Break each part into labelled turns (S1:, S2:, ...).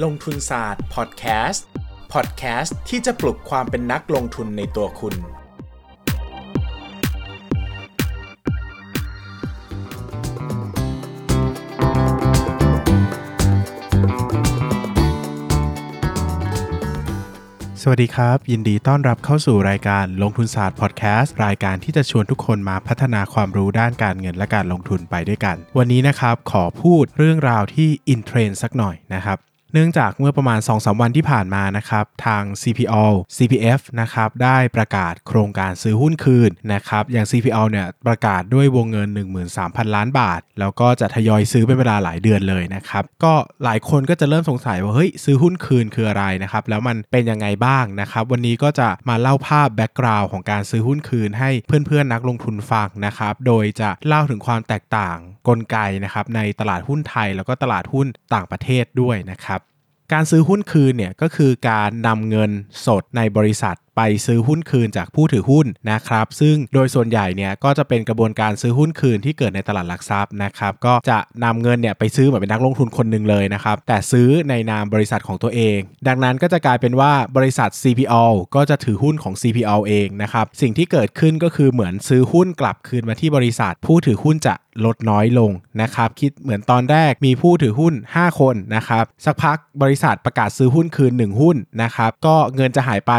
S1: ลงทุนศาสตร์พอดแคสต์พอดแคสต์ที่จะปลุกความเป็นนักลงทุนในตัวคุณ
S2: สวัสดีครับ ยินดีต้อนรับเข้าสู่รายการลงทุนศาสตร์พอดแคสต์รายการที่จะชวนทุกคนมาพัฒนาความรู้ด้านการเงินและการลงทุนไปด้วยกัน วันนี้นะครับขอพูดเรื่องราวที่ in trend สักหน่อยนะครับ เนื่องจากเมื่อประมาณ 2-3 วันที่ผ่านมานะครับทาง CPO CPF นะครับได้ประกาศโครงการซื้อหุ้นคืนนะครับอย่าง CPO เนี่ยประกาศด้วยวงเงิน 13,000 ล้านบาท แล้วก็จะทยอยซื้อเป็นเวลาหลายเดือนเลยนะครับก็หลายคนก็จะเริ่มสงสัยว่าเฮ้ยซื้อหุ้นคืนคืออะไรนะครับแล้วมันเป็นยังไงบ้างนะครับวันนี้ก็จะมาเล่าภาพแบ็กกราวน์ของการซื้อหุ้นคืนให้เพื่อนๆนักลงทุนฟังนะครับโดยจะเล่าถึงความแตกต่างกลไกนะครับในตลาดหุ้นไทยแล้วก็ตลาดหุ้นต่างประเทศด้วยนะครับ การซื้อหุ้นคืนเนี่ยก็คือการนำเงินสดในบริษัทไปซื้อหุ้นคืนจากผู้ถือหุ้นนะครับ ซึ่งโดยส่วนใหญ่เนี่ยก็จะเป็นกระบวนการซื้อหุ้นคืนที่เกิดในตลาดหลักทรัพย์นะครับก็จะนำเงินเนี่ยไปซื้อเหมือนเป็นนักลงทุนคนหนึ่งเลยนะครับแต่ซื้อในนามบริษัทของตัวเอง ดังนั้นก็จะกลายเป็นว่าบริษัท CPO ก็จะถือหุ้นของ CPO เองนะครับสิ่งที่เกิดขึ้นก็คือเหมือนซื้อหุ้นกลับคืนมาที่บริษัท ผู้ถือหุ้นจะลดน้อยลงนะครับคิดเหมือนตอนแรกมีผู้ถือหุ้น 5 คนนะครับสักพักบริษัทประกาศซื้อหุ้นคืน 1 หุ้นนะครับก็เงินจะหายไป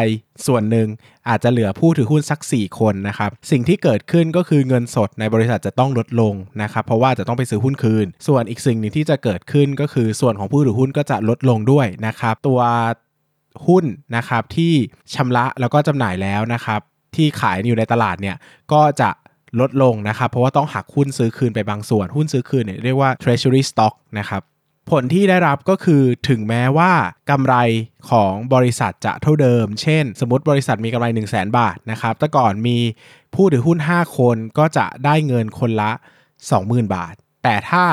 S2: ส่วนหนึ่งอาจจะเหลือผู้ถือหุ้นสัก 4 คนนะครับ สิ่งที่เกิดขึ้นก็คือเงินสดในบริษัทจะต้องลดลงนะครับเพราะว่าจะต้องไปซื้อหุ้นคืน ส่วนอีกสิ่งหนึ่งที่จะเกิดขึ้นก็คือส่วนของผู้ถือหุ้นก็จะลดลงด้วยนะครับ ตัวหุ้นนะครับที่ชำระแล้วก็จำหน่ายแล้วนะครับ ที่ขายอยู่ในตลาดเนี่ยก็จะลดลงนะครับ เพราะว่าต้องหักหุ้นซื้อคืนไปบางส่วนหุ้นซื้อคืนเนี่ยเรียกว่า treasury stock นะครับ ผลที่ได้รับก็คือถึงแม้ว่ากำไรของบริษัทจะเท่าเดิม เช่น สมมติบริษัทมีกำไร 1 0 0 0 0แบาทนะครับแต่ก่อนมีผู้ถือหุ้น 5 คนก็จะได้เงินคนละ 20,000 บาท แต่ถ้า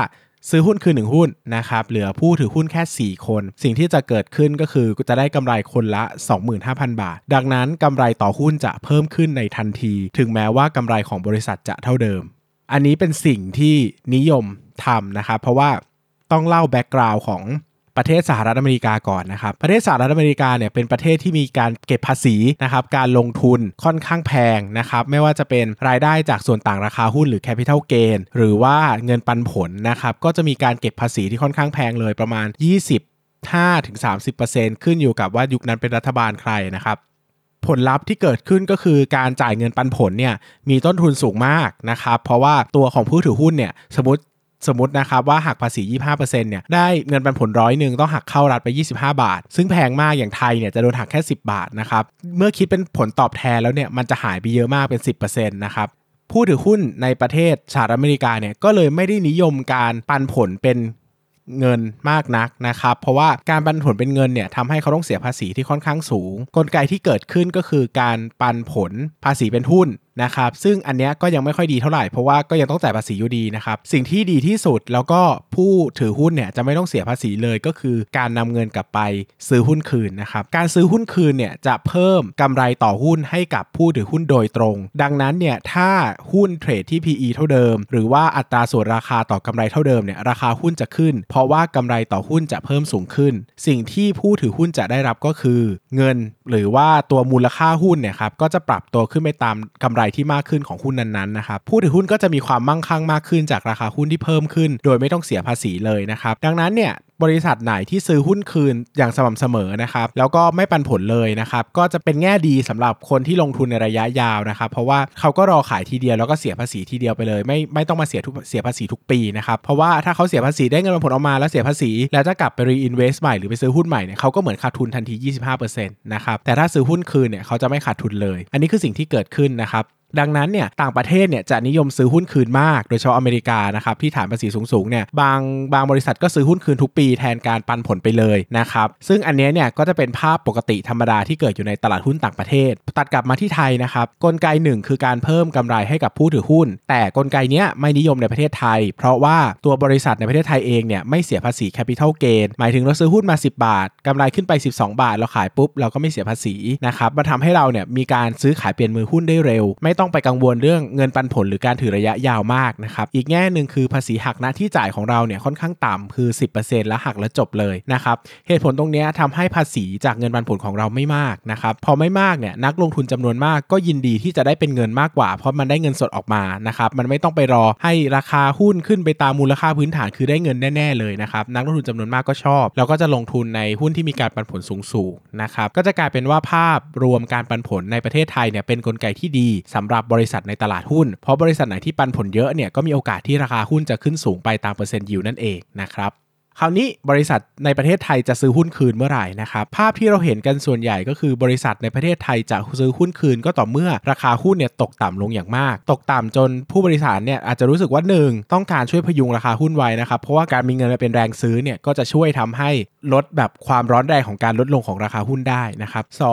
S2: ซื้อหุ้นคือ 1 หุ้นนะครับ เหลือผู้ถือหุ้นแค่ 4 คน สิ่งที่จะเกิดขึ้นก็คือจะได้กำไรคนละ 25,000 บาท ดังนั้นกำไรต่อหุ้นจะเพิ่มขึ้นในทันที ถึงแม้ว่ากำไรของบริษัทจะเท่าเดิม อันนี้เป็นสิ่งที่นิยมทำนะครับ เพราะว่า ต้องเล่าแบ็กกราวน์ของประเทศสหรัฐอเมริกาก่อนนะครับ ประเทศสหรัฐอเมริกาเนี่ยเป็นประเทศที่มีการเก็บภาษีนะครับ การลงทุนค่อนข้างแพงนะครับ ไม่ว่าจะเป็นรายได้จากส่วนต่างราคาหุ้นหรือ capital gain หรือว่าเงินปันผลนะครับ ก็จะมีการเก็บภาษีที่ค่อนข้างแพงเลยประมาณ25-30%ขึ้นอยู่กับว่ายุคนั้นเป็นรัฐบาลใครนะครับผลลัพธ์ที่เกิดขึ้นก็คือการจ่ายเงินปันผลเนี่ยมีต้นทุนสูงมากนะครับ เพราะว่าตัวของผู้ถือหุ้นเนี่ยสมมติ สมมตินะครับว่าหักภาษี 25%เนี่ยได้เงินปันผลร้อยหนึ่งต้องหักเข้ารัฐไป 25 บาท ซึ่งแพงมากอย่างไทยเนี่ยจะโดนหักแค่ 10 บาทนะครับเมื่อคิดเป็นผลตอบแทนแล้วเนี่ยมันจะหายไปเยอะมากเป็น 10%นะครับผู้ถือหุ้นในประเทศสหรัฐอเมริกาเนี่ยก็เลยไม่ได้นิยมการปันผลเป็นเงินมากนักนะครับ เพราะว่าการปันผลเป็นเงินเนี่ยทำให้เขาต้องเสียภาษีที่ค่อนข้างสูง กลไกที่เกิดขึ้นก็คือการปันผลภาษีเป็นหุ้นนะครับซึ่งอันเนี้ยก็ยังไม่ค่อยดีเท่าไหร่เพราะว่าก็ยังต้องจ่ายภาษีอยู่ดีนะครับสิ่งที่ดีที่สุดแล้วก็ผู้ถือหุ้นเนี่ยจะไม่ต้องเสียภาษีเลยก็คือ การนำเงินกลับไปซื้อหุ้นคืนนะครับการซื้อหุ้นคืนเนี่ยจะเพิ่มกำไรต่อหุ้นให้กับผู้ถือหุ้นโดยตรง ดังนั้นเนี่ยถ้าหุ้นเทรดที่ PE เท่าเดิม หรือว่าอัตราส่วนราคาต่อกำไรเท่าเดิมเนี่ยราคาหุ้นจะขึ้น เพราะว่ากำไรต่อหุ้นจะเพิ่มสูงขึ้น สิ่งที่ผู้ถือหุ้นจะได้รับก็คือ เงิน หรือว่าตัวมูลค่าหุ้นเนี่ยครับก็จะปรับตัวขึ้นไปตามกำไรที่มากขึ้นของหุ้นนั้นๆนะครับผู้ถือหุ้นก็จะมีความมั่งคั่งมากขึ้นจากราคาหุ้นที่เพิ่มขึ้น โดยไม่ต้องเสียภาษีเลยนะครับดังนั้นเนี่ย บริษัทไหนที่ซื้อหุ้นคืนอย่างสม่ำเสมอนะครับแล้วก็ไม่ปันผลเลยนะครับก็จะเป็นแง่ดีสำหรับคนที่ลงทุนในระยะยาวนะครับเพราะว่าเขาก็รอขายทีเดียวแล้วก็เสียภาษีทีเดียวไปเลย ไม่ไม่ต้องมาเสียทุกเสียภาษีทุกปีนะครับเพราะว่าถ้าเขาเสียภาษีได้เงินปันผลออกมาแล้วเสียภาษี แล้วจะกลับไปรีอินเวสต์ใหม่หรือไปซื้อหุ้นใหม่เนี่ยเขาก็เหมือนขาดทุนทันที 25%นะครับแต่ถ้าซื้อหุ้นคืนเนี่ยเขาจะไม่ขาดทุนเลย อันนี้คือสิ่งที่เกิดขึ้นนะครับ ดังนั้นเนี่ยต่างประเทศเนี่ยจะนิยมซื้อหุ้นคืนมาก โดยเฉพาะอเมริกานะครับที่ฐานภาษีสูงๆเนี่ยบางบางบริษัทก็ซื้อหุ้นคืนทุกปีแทนการปันผลไปเลยนะครับซึ่งอันนี้เนี่ยก็จะเป็นภาพปกติธรรมดาที่เกิดอยู่ในตลาดหุ้นต่างประเทศ ตัดกลับมาที่ไทยนะครับกลไกหนึ่งคือการเพิ่มกำไรให้กับผู้ถือหุ้น แต่กลไกเนี้ยไม่นิยมในประเทศไทย เพราะว่าตัวบริษัทในประเทศไทยเองเนี่ยไม่เสียภาษีแคปิตอลเกนหมายถึงเราซื้อหุ้นมา 10 บาทกำไรขึ้นไป 12 บาท เราขายปุ๊บเราก็ไม่เสียภาษีนะครับมันทำให้เราเนี่ยมีการซื้อขายเปลี่ยนมือหุ้นได้เร็วไม่ต้องไปกังวลเรื่องเงินปันผลหรือการถือระยะยาวมากนะครับ อีกแง่หนึ่งคือภาษีหักหน้าที่จ่ายของเราเนี่ยค่อนข้างต่ำคือ 10%แล้วหักแล้วจบเลยนะครับ เหตุผลตรงนี้ทำให้ภาษีจากเงินปันผลของเราไม่มากนะครับ พอไม่มากเนี่ยนักลงทุนจำนวนมากก็ยินดีที่จะได้เป็นเงินมากกว่า เพราะมันได้เงินสดออกมานะครับมันไม่ต้องไปรอให้ราคาหุ้นขึ้นไปตามมูลค่าพื้นฐานคือได้เงินแน่ ๆเลยนะครับนักลงทุนจำนวนมากก็ชอบ แล้วก็จะลงทุนในหุ้นที่มีการปันผลสูงๆนะครับก็จะกลายเป็นว่าภาพรวมการปันผลในประเทศไทยเนี่ยเป็นนกลไกที่ดีสำหรับบริษัทในตลาดหุ้น เพราะบริษัทไหนที่ปันผลเยอะเนี่ยก็มีโอกาสที่ราคาหุ้นจะขึ้นสูงไปตามเปอร์เซ็นต์ยิวนั่นเองนะครับคราวนี้บริษัทในประเทศไทยจะซื้อหุ้นคืนเมื่อไหร่นะครับภาพที่เราเห็นกันส่วนใหญ่ก็คือบริษัทในประเทศไทยจะซื้อหุ้นคืนก็ต่อเมื่อราคาหุ้นเนี่ยตกต่ำลงอย่างมาก ตกต่ำจนผู้บริษัทเนี่ยอาจจะรู้สึกว่า 1 ต้องการช่วยพยุงราคาหุ้นไว้นะครับเพราะว่าการมีเงินมาเป็นแรงซื้อเนี่ยก็จะช่วยทำให้ลดแบบความร้อนแรงของการลดลงของราคาหุ้นได้นะครับส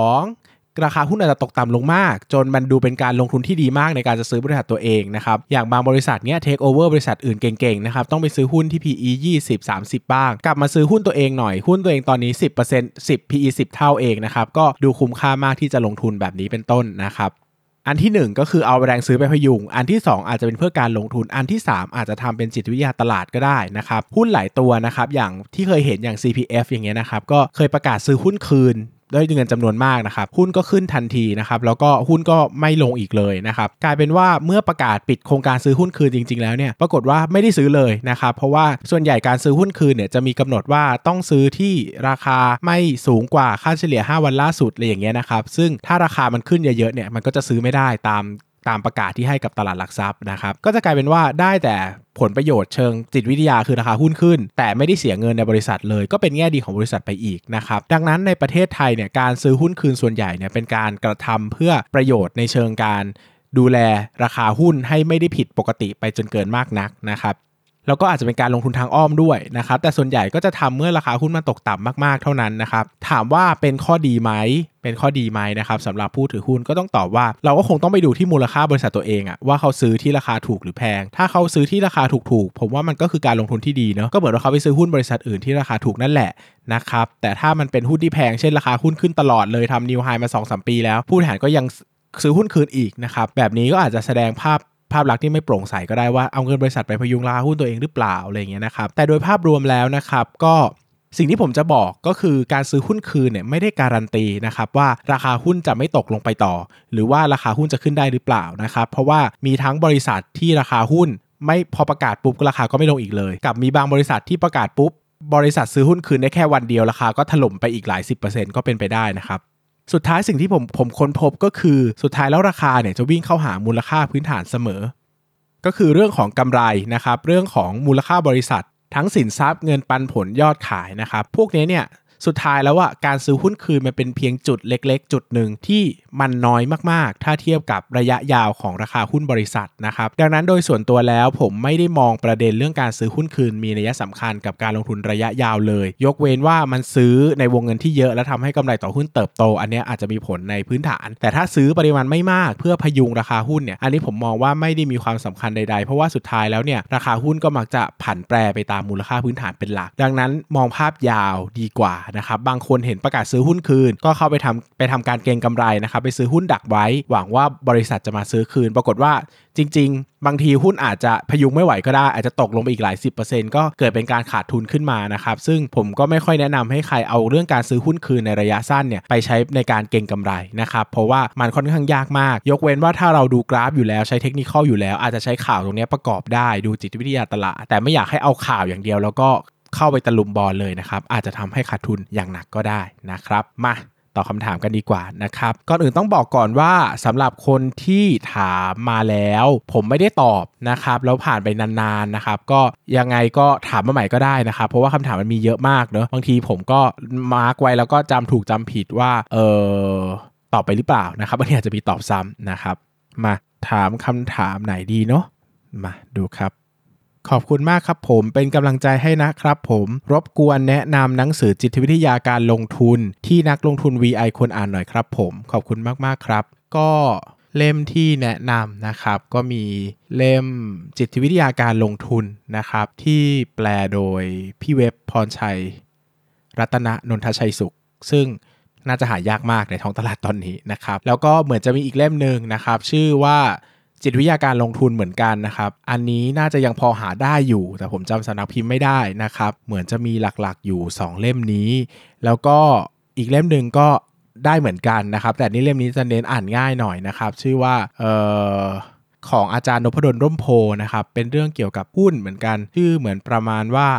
S2: ราคาหุ้นอาจจะตกต่ำลงมาก จนมันดูเป็นการลงทุนที่ดีมากในการจะซื้อบริษัทตัวเองนะครับอย่างบางบริษัทเนี้ยเทคโอเวอร์บริษัทอื่นเก่งๆนะครับต้องไปซื้อหุ้นที่ PE 20 30 บ้าง กลับมาซื้อหุ้นตัวเองหน่อยหุ้นตัวเองตอนนี้ 10% 10 PE 10 เท่าเองนะครับก็ดูคุ้มค่ามากที่จะลงทุนแบบนี้เป็นต้นนะครับอันที่ 1 ก็คือเอาแรงซื้อไปพยุง อันที่ 2 อาจจะเป็นเพื่อการลงทุน อันที่ 3 อาจจะทำเป็นจิตวิทยาตลาดก็ได้นะครับ หุ้นหลายตัวนะครับ อย่างที่เคยเห็นอย่าง CPF อย่างเงี้ยนะครับ ก็เคยประกาศซื้อหุ้นคืน ได้เงินจำนวนมากนะครับหุ้นก็ขึ้นทันทีนะครับแล้วก็หุ้นก็ไม่ลงอีกเลยนะครับกลายเป็นว่าเมื่อประกาศปิดโครงการซื้อหุ้นคืนจริง ๆ แล้วเนี่ยปรากฏว่าไม่ได้ซื้อเลยนะครับเพราะว่าส่วนใหญ่การซื้อหุ้นคืนเนี่ยจะมีกำหนดว่าต้องซื้อที่ราคาไม่สูงกว่าค่าเฉลี่ย 5 วันล่าสุดอะไรอย่างเงี้ยนะครับซึ่งถ้าราคามันขึ้นเยอะๆเนี่ยมันก็จะซื้อไม่ได้ตาม ตามประกาศที่ให้กับตลาดหลักทรัพย์นะครับก็จะกลายเป็นว่าได้แต่ผลประโยชน์เชิงจิตวิทยาคือราคาหุ้นขึ้น แต่ไม่ได้เสียเงินในบริษัทเลย ก็เป็นแง่ดีของบริษัทไปอีกนะครับดังนั้นในประเทศไทยเนี่ยการซื้อหุ้นคืนส่วนใหญ่เนี่ยเป็นการกระทำเพื่อประโยชน์ในเชิงการดูแลราคาหุ้นให้ไม่ได้ผิดปกติไปจนเกินมากนักนะครับ แล้วก็อาจจะเป็นการลงทุนทางอ้อมด้วยนะครับแต่ส่วนใหญ่ก็จะทำเมื่อราคาหุ้นมันตกต่ำมากๆเท่านั้นนะครับถามว่าเป็นข้อดีไหมเป็นข้อดีไหมนะครับสำหรับผู้ถือหุ้นก็ต้องตอบว่า เราก็คงต้องไปดูที่มูลค่าบริษัทตัวเองอะว่าเขาซื้อที่ราคาถูกหรือแพง ถ้าเขาซื้อที่ราคาถูกๆผมว่ามันก็คือการลงทุนที่ดีเนาะก็เหมือนว่าเขาไปซื้อหุ้นบริษัทอื่นที่ราคาถูกนั่นแหละนะครับแต่ถ้ามันเป็นหุ้นที่แพงเช่นราคาหุ้นขึ้นตลอดเลยทำนิวไฮมา2อสปีแล้ว ผู้บริหารก็ยังซื้อหุ้นคืนอีกนะครับแบบนี้ก็อาจจะแสดงภาพ ภาพลักษณ์ที่ไม่โปร่งใสก็ได้ว่าเอาเงินบริษัทไปพยุงราหุ้นตัวเองหรือเปล่าอะไรเงี้ยนะครับแต่โดยภาพรวมแล้วนะครับก็สิ่งที่ผมจะบอกก็คือการซื้อหุ้นคืนเนี่ยไม่ได้การันตีนะครับว่าราคาหุ้นจะไม่ตกลงไปต่อ หรือว่าราคาหุ้นจะขึ้นได้หรือเปล่านะครับเพราะว่ามีทั้งบริษัทที่ราคาหุ้น ไม่พอประกาศปุ๊บราคาก็ไม่ลงอีกเลย กับมีบางบริษัทที่ประกาศปุ๊บบริษัทซื้อหุ้นคืนได้แค่วันเดียวราคาก็ถล่มไปอีกหลาย 10%ก็เป็นไปได้นะครับ สุดท้ายสิ่งที่ผมผมค้นพบก็คือสุดท้ายแล้วราคาเนี่ยจะวิ่งเข้าหามูลค่าพื้นฐานเสมอ ก็คือเรื่องของกำไรนะครับ เรื่องของมูลค่าบริษัท ทั้งสินทรัพย์เงินปันผลยอดขายนะครับ พวกนี้เนี่ย สุดท้ายแล้วว่าการซื้อหุ้นคืนมันเป็นเพียงจุดเล็ก ๆ จุดหนึ่งที่มันน้อยมากๆ ถ้าเทียบกับระยะยาวของราคาหุ้นบริษัทนะครับดังนั้นโดยส่วนตัวแล้วผมไม่ได้มองประเด็นเรื่องการซื้อหุ้นคืนมีนัยสำคัญกับการลงทุนระยะยาวเลย ยกเว้นว่ามันซื้อในวงเงินที่เยอะ แล้วทำให้กำไรต่อหุ้นเติบโต อันนี้อาจจะมีผลในพื้นฐาน แต่ถ้าซื้อปริมาณไม่มากเพื่อพยุงราคาหุ้นเนี่ยอันนี้ผมมองว่าไม่ได้มีความสำคัญใดๆ เพราะว่าสุดท้ายแล้วเนี่ยราคาหุ้นก็มักจะผันแปรไปตามมูลค่าพื้นฐานเป็นหลัก ดังนั้นมองภาพยาวดีกว่านะครับบางคนเห็นประกาศซื้อหุ้นคืน ก็เข้าไปทำไปทำการเก็งกำไรนะครับไปซื้อหุ้นดักไว้ หวังว่าบริษัทจะมาซื้อคืน ปรากฏว่าจริง ๆ บางทีหุ้นอาจจะพยุงไม่ไหวก็ได้ อาจจะตกลงไปอีกหลาย 10%ก็เกิดเป็นการขาดทุนขึ้นมานะครับซึ่งผมก็ไม่ค่อยแนะนำให้ใครเอาเรื่องการซื้อหุ้นคืนในระยะสั้นเนี่ยไปใช้ในการเก็งกำไรนะครับเพราะว่ามันค่อนข้างยากมาก ยกเว้นว่าถ้าเราดูกราฟอยู่แล้วใช้เทคนิคอยู่แล้ว อาจจะใช้ข่าวตรงนี้ประกอบได้ดูจิตวิทยาตลาด แต่ไม่อยากให้เอาข่าวอย่างเดียวแล้วก็ เข้าไปตะลุมบอลเลยนะครับ อาจจะทำให้ขาดทุนอย่างหนักก็ได้นะครับ มาตอบคำถามกันดีกว่านะครับ ก่อนอื่นต้องบอกก่อนว่าสำหรับคนที่ถามมาแล้ว ผมไม่ได้ตอบนะครับแล้วผ่านไปนานๆนะครับ ก็ยังไงก็ถามมาใหม่ก็ได้นะครับ เพราะว่าคำถามมันมีเยอะมากเนอะบางทีผมก็มาร์กไว้แล้วก็จำถูกจำผิดว่าเออตอบไปหรือเปล่านะครับบางทีอาจจะมีตอบซ้ำนะครับ มาถามคำถามไหนดีเนาะมาดูครับ ขอบคุณมากครับผมเป็นกำลังใจให้นะครับผมรบกวนแนะนำหนังสือจิตวิทยาการลงทุน ที่นักลงทุน VI ควรอ่านหน่อยครับผม ขอบคุณมากๆครับ ก็เล่มที่แนะนำนะครับ ก็มีเล่มจิตวิทยาการลงทุนนะครับ ที่แปลโดยพี่เว็บพรชัย รัตนนนทชัยสุข ซึ่งน่าจะหายากมากในท้องตลาดตอนนี้นะครับ แล้วก็เหมือนจะมีอีกเล่มหนึ่งนะครับ ชื่อว่า จิตวิทยาการลงทุนเหมือนกันนะครับ อันนี้น่าจะยังพอหาได้อยู่ แต่ผมจำสำนักพิมพ์ไม่ได้นะครับ เหมือนจะมีหลักๆอยู่ 2 เล่มนี้ แล้วก็อีกเล่มหนึ่งก็ได้เหมือนกันนะครับ แต่นี่เล่มนี้จะเน้นอ่านง่ายหน่อยนะครับ ชื่อว่าเอ่อ ของอาจารย์นพดลร่มโพนะครับเป็นเรื่องเกี่ยวกับหุ้นเหมือนกันชื่อเหมือนประมาณว่า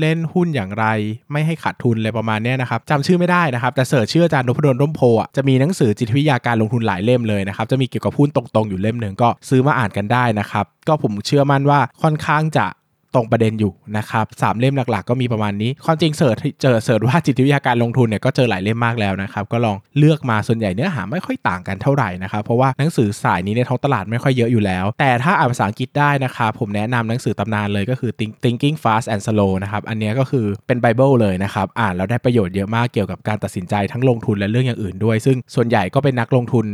S2: เล่นหุ้นอย่างไร ไม่ให้ขาดทุนเลยประมาณนี้นะครับจำชื่อไม่ได้นะครับ แต่เสิร์ชชื่ออาจารย์นพดลร่มโพอะจะมีหนังสือจิตวิทยาการลงทุนหลายเล่มเลยนะครับจะมีเกี่ยวกับหุ้นตรงๆอยู่เล่มหนึ่งก็ซื้อมาอ่านกันได้นะครับก็ผมเชื่อมั่นว่าค่อนข้างจะ ตรงประเด็นอยู่นะครับสามเล่มหลัก ๆ ก็มีประมาณนี้ความจริง search เจอ search ว่าจิตวิทยาการลงทุนเนี่ยก็เจอหลายเล่มมากแล้วนะครับก็ลองเลือกมาส่วนใหญ่เนื้อหาไม่ค่อยต่างกันเท่าไหร่นะครับเพราะว่าหนังสือสายนี้ในท้องตลาดไม่ค่อยเยอะอยู่แล้ว แต่ถ้าอ่านภาษาอังกฤษได้นะครับผมแนะนำหนังสือตำนานเลยก็คือ Thinking, Fast and Slow นะครับอันนี้ก็คือเป็นไบเบิลเลยนะครับอ่านแล้วได้ประโยชน์เยอะมากเกี่ยวกับการตัดสินใจทั้งลงทุนและเรื่องอย่างอื่นด้วย ซึ่งส่วนใหญ่ก็เป็นนักลงทุน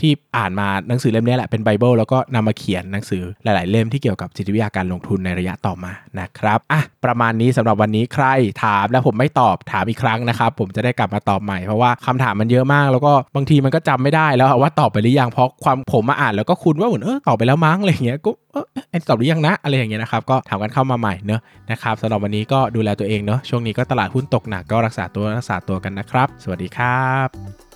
S2: ที่อ่านมาหนังสือเล่มนี้แหละเป็นไบเบิลแล้วก็นำมาเขียนหนังสือหลาย ๆ เล่มที่เกี่ยวกับจิตวิทยาการลงทุนในระยะต่อมานะครับอะประมาณนี้สำหรับวันนี้ใครถามแล้วผมไม่ตอบถามอีกครั้งนะครับ ผมจะได้กลับมาตอบใหม่เพราะว่าคำถามมันเยอะมาก แล้วก็บางทีมันก็จำไม่ได้แล้วว่าตอบไปหรือยังเพราะความผมมาอ่านแล้วก็คุณว่าเหมือนเออตอบไปแล้วมั้งอะไรเงี้ยก็เออไอตอบหรือยังนะอะไรอย่างเงี้ยนะครับก็ถามกันเข้ามาใหม่เนอะนะครับสำหรับวันนี้ก็ดูแลตัวเองเนอะช่วงนี้ก็ตลาดหุ้นตกหนักก็รักษาตัวรักษาตัวกันนะครับ สวัสดีครับ